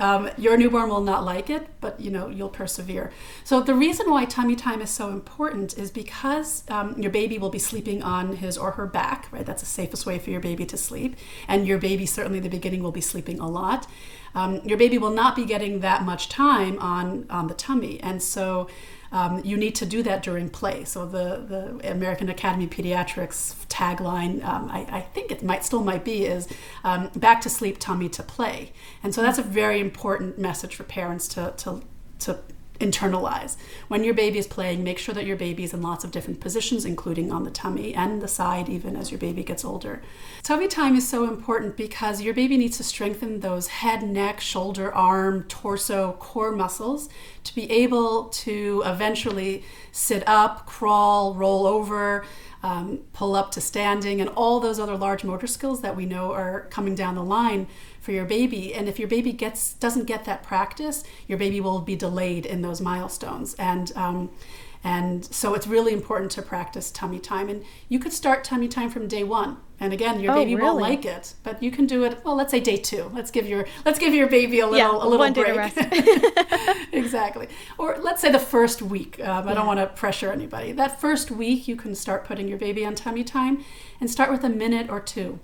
Um, your newborn will not like it, but you know you'll persevere. So the reason why tummy time is so important is because um, your baby will be sleeping on his or her back, right? That's the safest way for your baby to sleep, and your baby certainly in the beginning will be sleeping a lot. Um, your baby will not be getting that much time on on the tummy, and so um, you need to do that during play. So the, the American Academy of Pediatrics tagline, um, I, I, think it might still might be, is um, back to sleep, tummy to play. And so that's a very important message for parents to, to, to internalize. When your baby is playing, make sure that your baby is in lots of different positions, including on the tummy and the side, even as your baby gets older. Tummy time is so important because your baby needs to strengthen those head, neck, shoulder, arm, torso, core muscles to be able to eventually sit up, crawl, roll over. Um, pull up to standing, and all those other large motor skills that we know are coming down the line for your baby. And if your baby gets doesn't get that practice, your baby will be delayed in those milestones. And um, and so it's really important to practice tummy time. And you could start tummy time from day one. And again, your oh, baby really? won't like it, but you can do it. Well, let's say day two. Let's give your let's give your baby a little yeah, a little break. exactly. Or let's say the first week. Um, I don't want to pressure anybody. That first week, you can start putting your baby on tummy time, and start with a minute or two.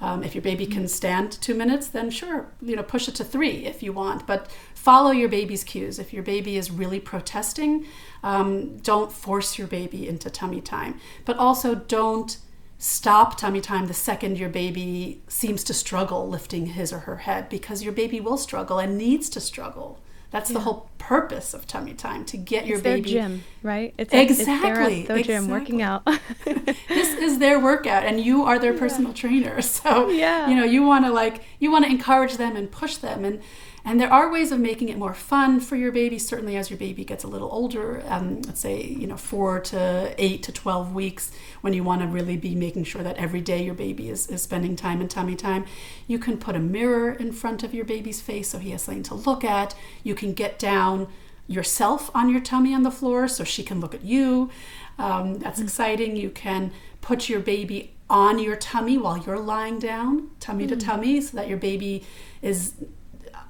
Um, if your baby can stand two minutes, then sure, you know, push it to three if you want. But follow your baby's cues. If your baby is really protesting, um, don't force your baby into tummy time. But also don't stop tummy time the second your baby seems to struggle lifting his or her head because your baby will struggle and needs to struggle. That's yeah. the whole purpose of tummy time to get your it's baby their gym, right? It's exactly it's their, exactly. gym working out. this is their workout, and you are their personal yeah. trainer. So oh, yeah. you know you want to like you want to encourage them and push them and and there are ways of making it more fun for your baby, certainly as your baby gets a little older, um, let's say, you know, four to eight to 12 weeks, when you want to really be making sure that every day your baby is, is spending time in tummy time. You can put a mirror in front of your baby's face so he has something to look at. You can get down yourself on your tummy on the floor so she can look at you. Um, that's mm-hmm. exciting. You can put your baby on your tummy while you're lying down, tummy mm-hmm. to tummy, so that your baby is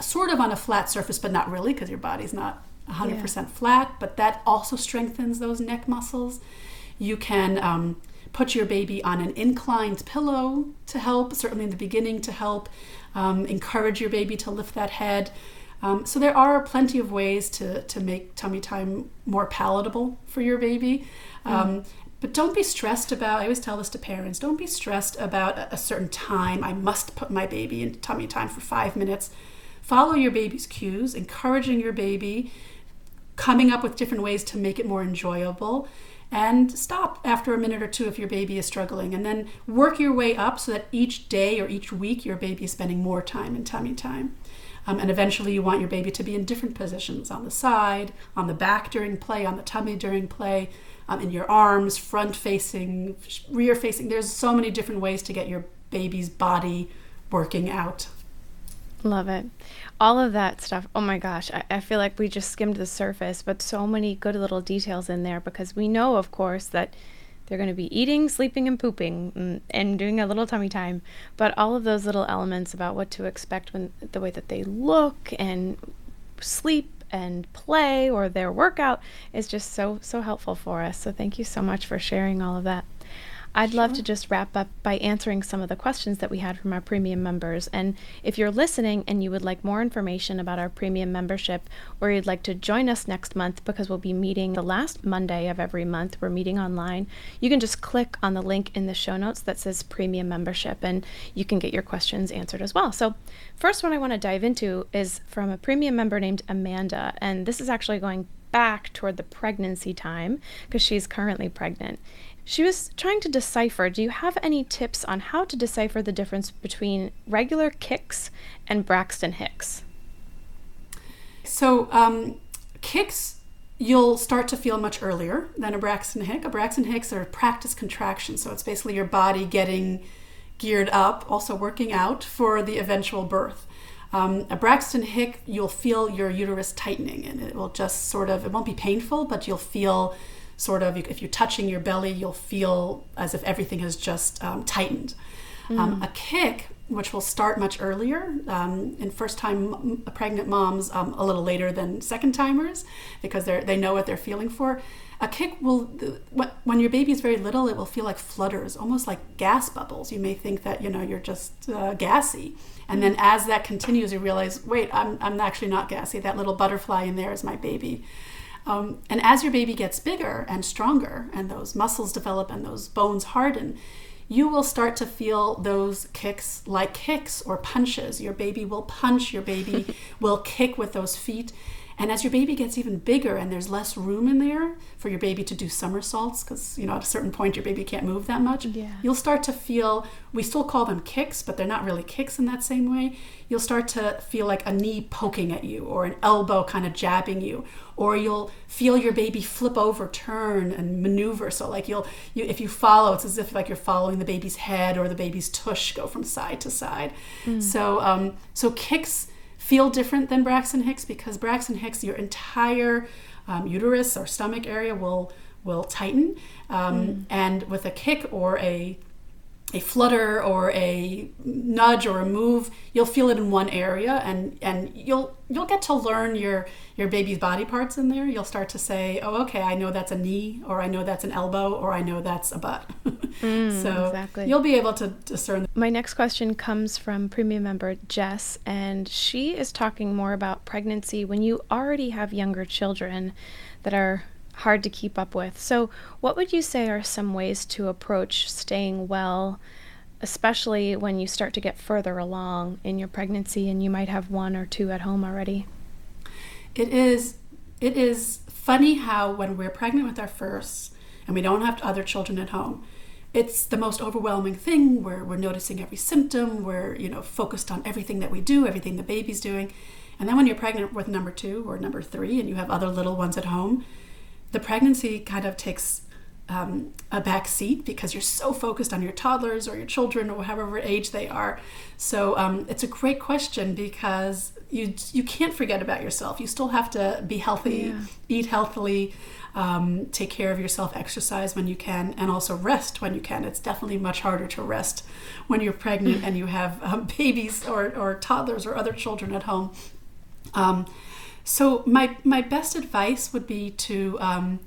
sort of on a flat surface, but not really because your body's not 100% yeah. flat, but that also strengthens those neck muscles. You can um, put your baby on an inclined pillow to help, certainly in the beginning, to help um, encourage your baby to lift that head. Um, so there are plenty of ways to, to make tummy time more palatable for your baby. Um, But don't be stressed about, I always tell this to parents, don't be stressed about a, a certain time. I must put my baby in tummy time for five minutes. Follow your baby's cues, encouraging your baby, coming up with different ways to make it more enjoyable and stop after a minute or two if your baby is struggling and then work your way up so that each day or each week your baby is spending more time in tummy time. Um, and eventually you want your baby to be in different positions on the side on the back during play on the tummy during play um, in your arms front facing rear facing. There's so many different ways to get your baby's body working out Love it. All of that stuff. Oh my gosh. I, I feel like we just skimmed the surface, but so many good little details in there because we know, of course, that they're going to be eating, sleeping, and pooping and, and doing a little tummy time. But all of those little elements about what to expect when the way that they look and sleep and play or their workout is just so, so helpful for us. So thank you so much for sharing all of that. I'd love to just wrap up by answering some of the questions that we had from our premium members. And if you're listening and you would like more information about our premium membership, or you'd like to join us next month because we'll be meeting the last Monday of every month, we're meeting online, you can just click on the link in the show notes that says premium membership and you can get your questions answered as well. So, first one I want to dive into is from a premium member named Amanda. And this is actually going back toward the pregnancy time because she's currently pregnant. She was trying to decipher do you have any tips on how to decipher the difference between regular kicks and Braxton Hicks? So, um, kicks you'll start to feel much earlier than a Braxton Hick. A Braxton Hicks are practice contractions, so it's basically your body getting geared up, also working out for the eventual birth. Um, a Braxton Hick, you'll feel your uterus tightening, and it will just sort of, it won't be painful, but you'll feel sort of if you're touching your belly you'll feel as if everything has just um, tightened. Mm. um, a kick which will start much earlier um, in first time pregnant moms um, a little later than second timers because they they know what they're feeling for. A kick will when your baby is very little it will feel like flutters almost like gas bubbles. You may think that you know you're just uh, gassy. And then as that continues you realize wait I'm, I'm actually not gassy. That little butterfly in there is my baby um, and as your baby gets bigger and stronger, and those muscles develop and those bones harden, you will start to feel those kicks like kicks or punches. Your baby will punch, your baby will kick with those feet. And as your baby gets even bigger and there's less room in there for your baby to do somersaults, because you know at a certain point your baby can't move that much, yeah. you'll start to feel. We still call them kicks, but they're not really kicks in that same way. You'll start to feel like a knee poking at you, or an elbow kind of jabbing you, or you'll feel your baby flip over, turn, and maneuver. So like you'll, you, if you follow, it's as if like you're following the baby's head or the baby's tush go from side to side. Mm. So um, so kicks feel different than Braxton Hicks because Braxton Hicks, your entire um, uterus or stomach area will will tighten, um, mm. and with a kick or a a flutter or a nudge or a move, you'll feel it in one area, and and you'll you'll get to learn your your baby's body parts in there. You'll start to say, oh, okay, I know that's a knee, or I know that's an elbow, or I know that's a butt. mm, so exactly. you'll be able to discern. My next question comes from premium member Jess, and she is talking more about pregnancy when you already have younger children that are hard to keep up with. So, what would you say are some ways to approach staying well, especially when you start to get further along in your pregnancy and you might have one or two at home already? It is it is funny how when we're pregnant with our first and we don't have other children at home, it's the most overwhelming thing where we're noticing every symptom, we're, you know, focused on everything that we do, everything the baby's doing. And then when you're pregnant with number two or number three and you have other little ones at home, the pregnancy kind of takes um, a back seat because you're so focused on your toddlers or your children or however age they are. So um, it's a great question because you you can't forget about yourself. You still have to be healthy, yeah. eat healthily, um, take care of yourself, exercise when you can, and also rest when you can. It's definitely much harder to rest when you're pregnant and you have um, babies or, or toddlers or other children at home. Um, so my my best advice would be to um,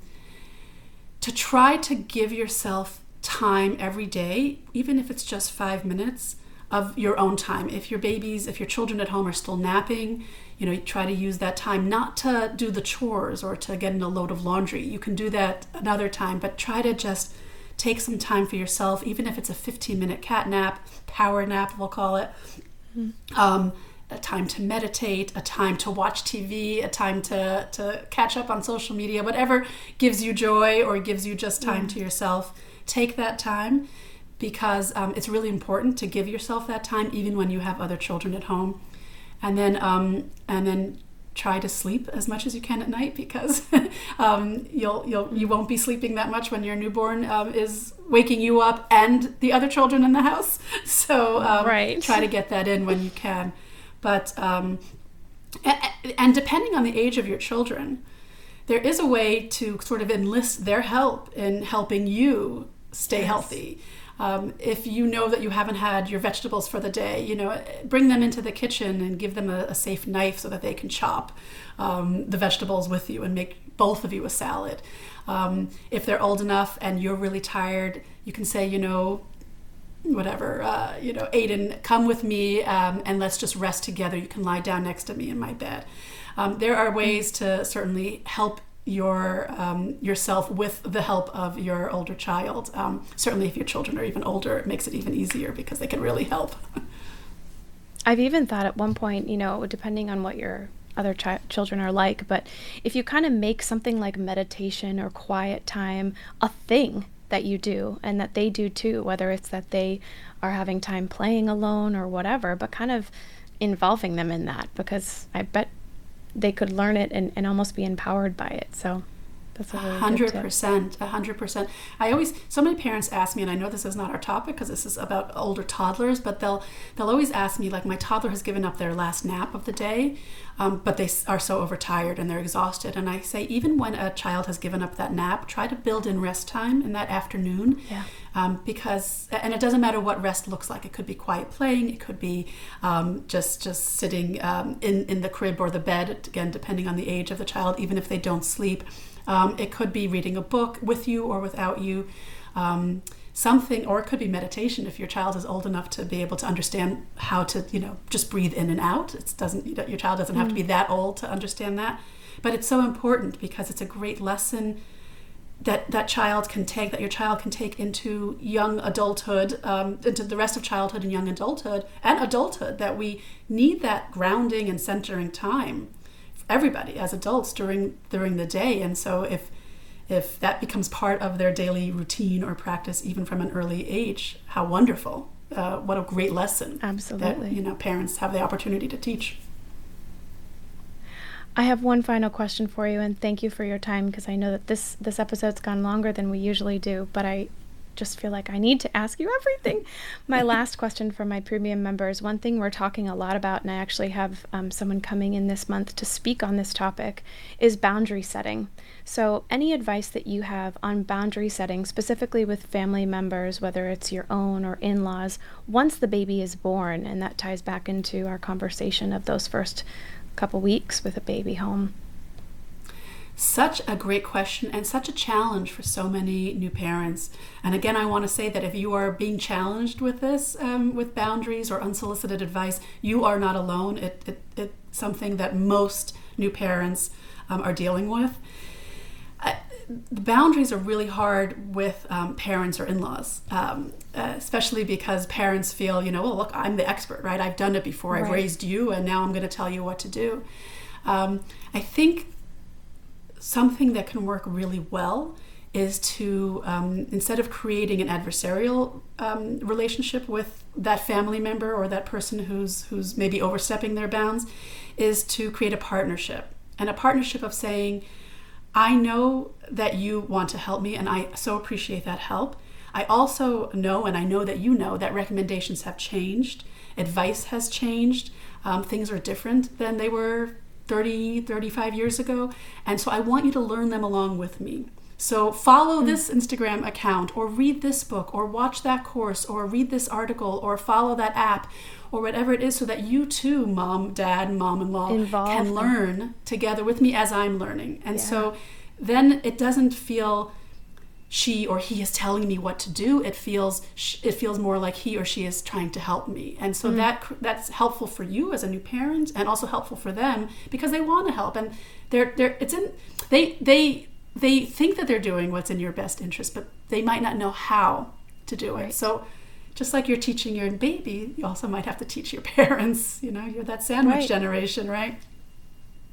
to try to give yourself time every day, even if it's just five minutes of your own time. If your babies, if your children at home are still napping, you know, try to use that time not to do the chores or to get in a load of laundry. You can do that another time, but try to just take some time for yourself, even if it's a 15 minute cat nap, power nap, we'll call it. Mm-hmm. Um, a time to meditate, a time to watch TV, a time to, to catch up on social media, whatever gives you joy or gives you just time to yourself. Take that time because um, it's really important to give yourself that time even when you have other children at home and then um, and then try to sleep as much as you can at night because um, you'll you'll you won't be sleeping that much when your newborn um, is waking you up and the other children in the house. So um, right. try to get that in when you can. But um, and, depending on the age of your children, there is a way to sort of enlist their help in helping you stay yes. healthy. Um, if you know that you haven't had your vegetables for the day, you know, bring them into the kitchen and give them a, a safe knife so that they can chop um, the vegetables with you and make both of you a salad. Um, if they're old enough and you're really tired, you can say, you know, whatever, uh, you know, Aiden, come with me um, and let's just rest together. You can lie down next to me in my bed. Um, there are ways to certainly help your um, yourself with the help of your older child. Um, certainly, if your children are even older, it makes it even easier because they can really help. I've even thought at one point, you know, depending on what your other chi- children are like, but if you kind of make something like meditation or quiet time a thing that you do and that they do too, whether it's that they are having time playing alone or whatever, but kind of involving them in that because I bet they could learn it and, and almost be empowered by it. So that's a hundred percent, a hundred percent. I always so many parents ask me, and I know this is not our topic because this is about older toddlers, but they'll they'll always ask me like, my toddler has given up their last nap of the day, um, but they are so overtired and they're exhausted. And I say, even when a child has given up that nap, try to build in rest time in that afternoon. Yeah. Um, because, and it doesn't matter what rest looks like. It could be quiet playing. It could be um, just just sitting um, in in the crib or the bed. Again, depending on the age of the child, even if they don't sleep. Um, it could be reading a book with you or without you. Um, something or it could be meditation if your child is old enough to be able to understand how to you know just breathe in and out it doesn't you know, your child doesn't have to be mm. that old to understand that but it's so important because it's a great lesson that that child can take that your child can take into young adulthood um, into the rest of childhood and young adulthood and adulthood that we need that grounding and centering time everybody as adults during during the day and so if if that becomes part of their daily routine or practice, even from an early age, how wonderful! Uh, what a great lesson! Absolutely, that, you know, parents have the opportunity to teach. I have one final question for you, and thank you for your time because I know that this this episode's gone longer than we usually do, but I just feel like I need to ask you everything. My last question for my premium members one thing we're talking a lot about, and I actually have um, someone coming in this month to speak on this topic, is boundary setting. So, any advice that you have on boundary setting, specifically with family members, whether it's your own or in laws, once the baby is born, and that ties back into our conversation of those first couple weeks with a baby home. Such a great question and such a challenge for so many new parents. And again, I want to say that if you are being challenged with this, um, with boundaries or unsolicited advice, you are not alone. It, it, it's something that most new parents um, are dealing with. Uh, the boundaries are really hard with um, parents or in-laws, um, uh, especially because parents feel, you know, well, look, I'm the expert, right? I've done it before. Right. I've raised you, and now I'm going to tell you what to do. Um, I think something that can work really well is to um, instead of creating an adversarial um, relationship with that family member or that person who's who's maybe overstepping their bounds is to create a partnership. And a partnership of saying i know that you want to help me and i so appreciate that help. I also know and i know that you know that recommendations have changed. Advice has changed. Um, things are different than they were 30, 35 years ago. And so I want you to learn them along with me. So follow mm. this Instagram account or read this book or watch that course or read this article or follow that app or whatever it is so that you too, mom, dad, mom in law, can learn together with me as I'm learning. And yeah. so then it doesn't feel she or he is telling me what to do it feels it feels more like he or she is trying to help me and so mm. that that's helpful for you as a new parent and also helpful for them because they want to help and they're they're it's in they they they think that they're doing what's in your best interest but they might not know how to do it so just like you're teaching your baby you also might have to teach your parents you know you're that sandwich right. generation right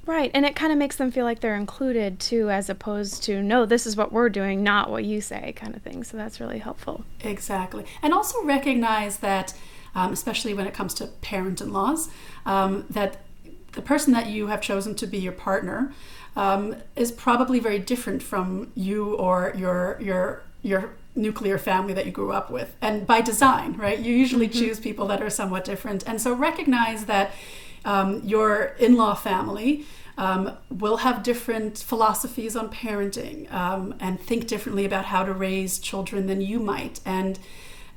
Right. And it kind of makes them feel like they're included too, as opposed to, no, this is what we're doing, not what you say, kind of thing. So that's really helpful. Exactly. And also recognize that, um, especially when it comes to parent in laws, um, that the person that you have chosen to be your partner um, is probably very different from you or your, your, your nuclear family that you grew up with. And by design, right? You usually mm-hmm. choose people that are somewhat different. And so recognize that um, your in law family um, will have different philosophies on parenting um, and think differently about how to raise children than you might. And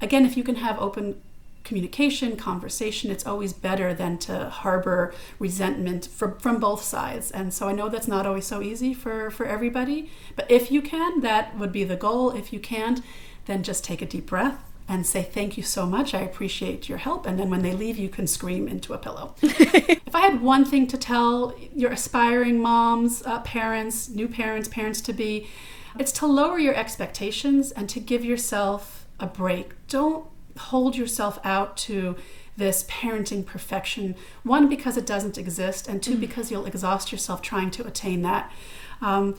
again, if you can have open communication, conversation, it's always better than to harbor resentment from, from both sides. And so I know that's not always so easy for, for everybody, but if you can, that would be the goal. If you can't, then just take a deep breath and say thank you so much. I appreciate your help. And then when they leave you can scream into a pillow. If i had one thing to tell your aspiring moms uh, parents new parents parents to be it's to lower your expectations and to give yourself a break. Don't hold yourself out to this parenting perfection one because it doesn't exist and two mm. because you'll exhaust yourself trying to attain that. Um,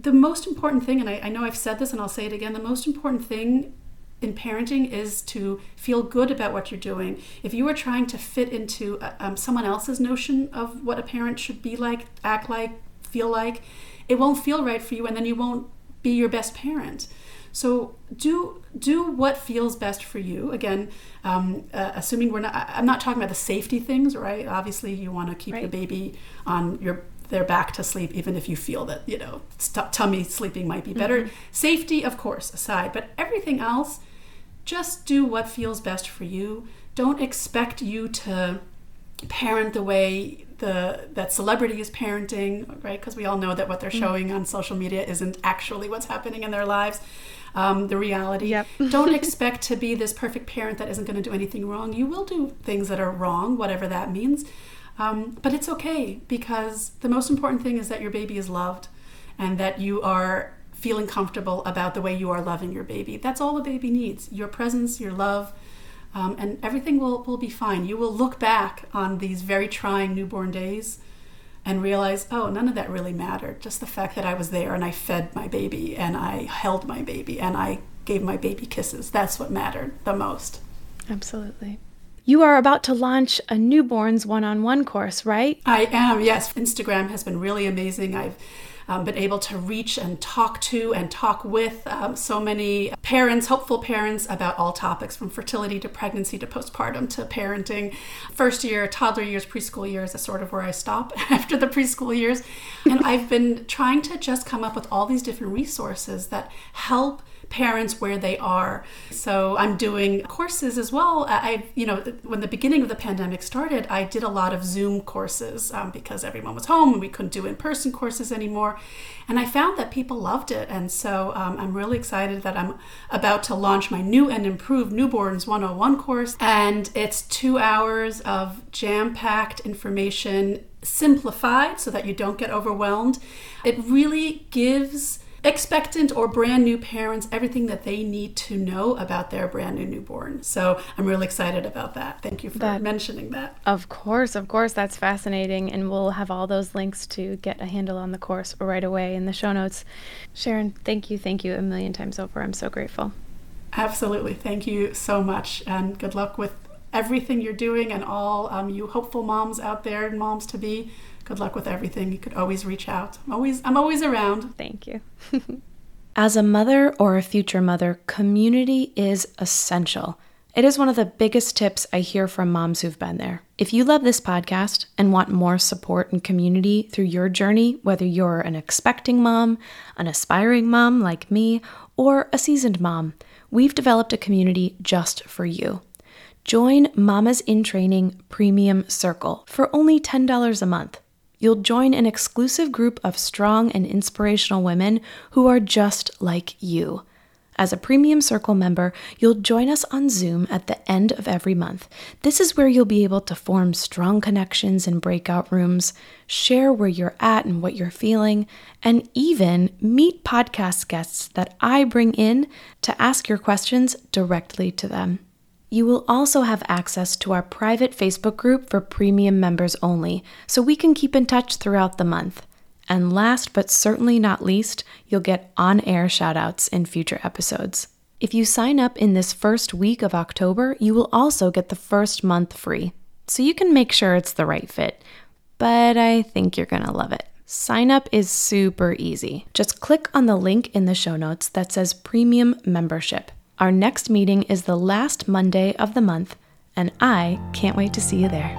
the most important thing and I, I know i've said this and i'll say it again the most important thing in parenting is to feel good about what you're doing. If you are trying to fit into uh, um, someone else's notion of what a parent should be like, act like, feel like, it won't feel right for you, and then you won't be your best parent. So do do what feels best for you. Again, um, uh, assuming we're not. I'm not talking about the safety things, right? Obviously, you want to keep right. the baby on your their back to sleep, even if you feel that you know tummy sleeping might be better. Mm-hmm. Safety, of course, aside, but everything else just do what feels best for you. Don't expect you to parent the way the that celebrity is parenting, right? Because we all know that what they're mm. showing on social media isn't actually what's happening in their lives. Um, the reality. Yep. Don't expect to be this perfect parent that isn't going to do anything wrong. You will do things that are wrong, whatever that means. Um, but it's okay because the most important thing is that your baby is loved and that you are feeling comfortable about the way you are loving your baby. That's all the baby needs your presence, your love, um, and everything will, will be fine. You will look back on these very trying newborn days and realize, oh, none of that really mattered. Just the fact that I was there and I fed my baby and I held my baby and I gave my baby kisses. That's what mattered the most. Absolutely. You are about to launch a newborns 101 course, right? I am, yes. Instagram has been really amazing. I've um, been able to reach and talk to and talk with um, so many parents, hopeful parents, about all topics from fertility to pregnancy to postpartum to parenting. First year, toddler years, preschool years is sort of where I stop after the preschool years. And I've been trying to just come up with all these different resources that help parents where they are. So I'm doing courses as well. I, you know, when the beginning of the pandemic started, I did a lot of Zoom courses um, because everyone was home and we couldn't do in-person courses anymore. And I found that people loved it. And so um, I'm really excited that I'm about to launch my new and improved Newborns 101 course. And it's two hours of jam-packed information simplified so that you don't get overwhelmed. It really gives expectant or brand new parents everything that they need to know about their brand new newborn. So I'm really excited about that. Thank you for that, mentioning that. Of course, of course. That's fascinating. And we'll have all those links to get a handle on the course right away in the show notes. Sharon, thank you. Thank you a million times over. I'm so grateful. Absolutely. Thank you so much. And good luck with everything you're doing and all um, you hopeful moms out there and moms to be good luck with everything. You could always reach out. I'm always I'm always around. Thank you. As a mother or a future mother, community is essential. It is one of the biggest tips I hear from moms who've been there. If you love this podcast and want more support and community through your journey, whether you're an expecting mom, an aspiring mom like me, or a seasoned mom, we've developed a community just for you. Join Mamas in Training Premium Circle for only $10 a month you'll join an exclusive group of strong and inspirational women who are just like you. As a Premium Circle member, you'll join us on Zoom at the end of every month. This is where you'll be able to form strong connections in breakout rooms, share where you're at and what you're feeling, and even meet podcast guests that I bring in to ask your questions directly to them. You will also have access to our private Facebook group for premium members only, so we can keep in touch throughout the month. And last but certainly not least, you'll get on air shoutouts in future episodes. If you sign up in this first week of October, you will also get the first month free, so you can make sure it's the right fit. But I think you're gonna love it. Sign up is super easy. Just click on the link in the show notes that says Premium Membership. Our next meeting is the last Monday of the month, and I can't wait to see you there.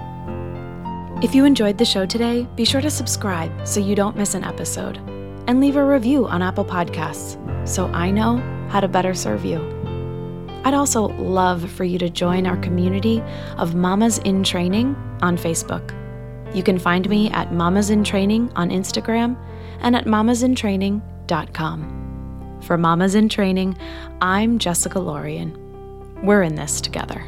If you enjoyed the show today, be sure to subscribe so you don't miss an episode. And leave a review on Apple Podcasts so I know how to better serve you. I'd also love for you to join our community of Mamas in Training on Facebook. You can find me at Mamas in Training on Instagram and at mamasintraining.com. For Mamas in Training, I'm Jessica Lorian. We're in this together.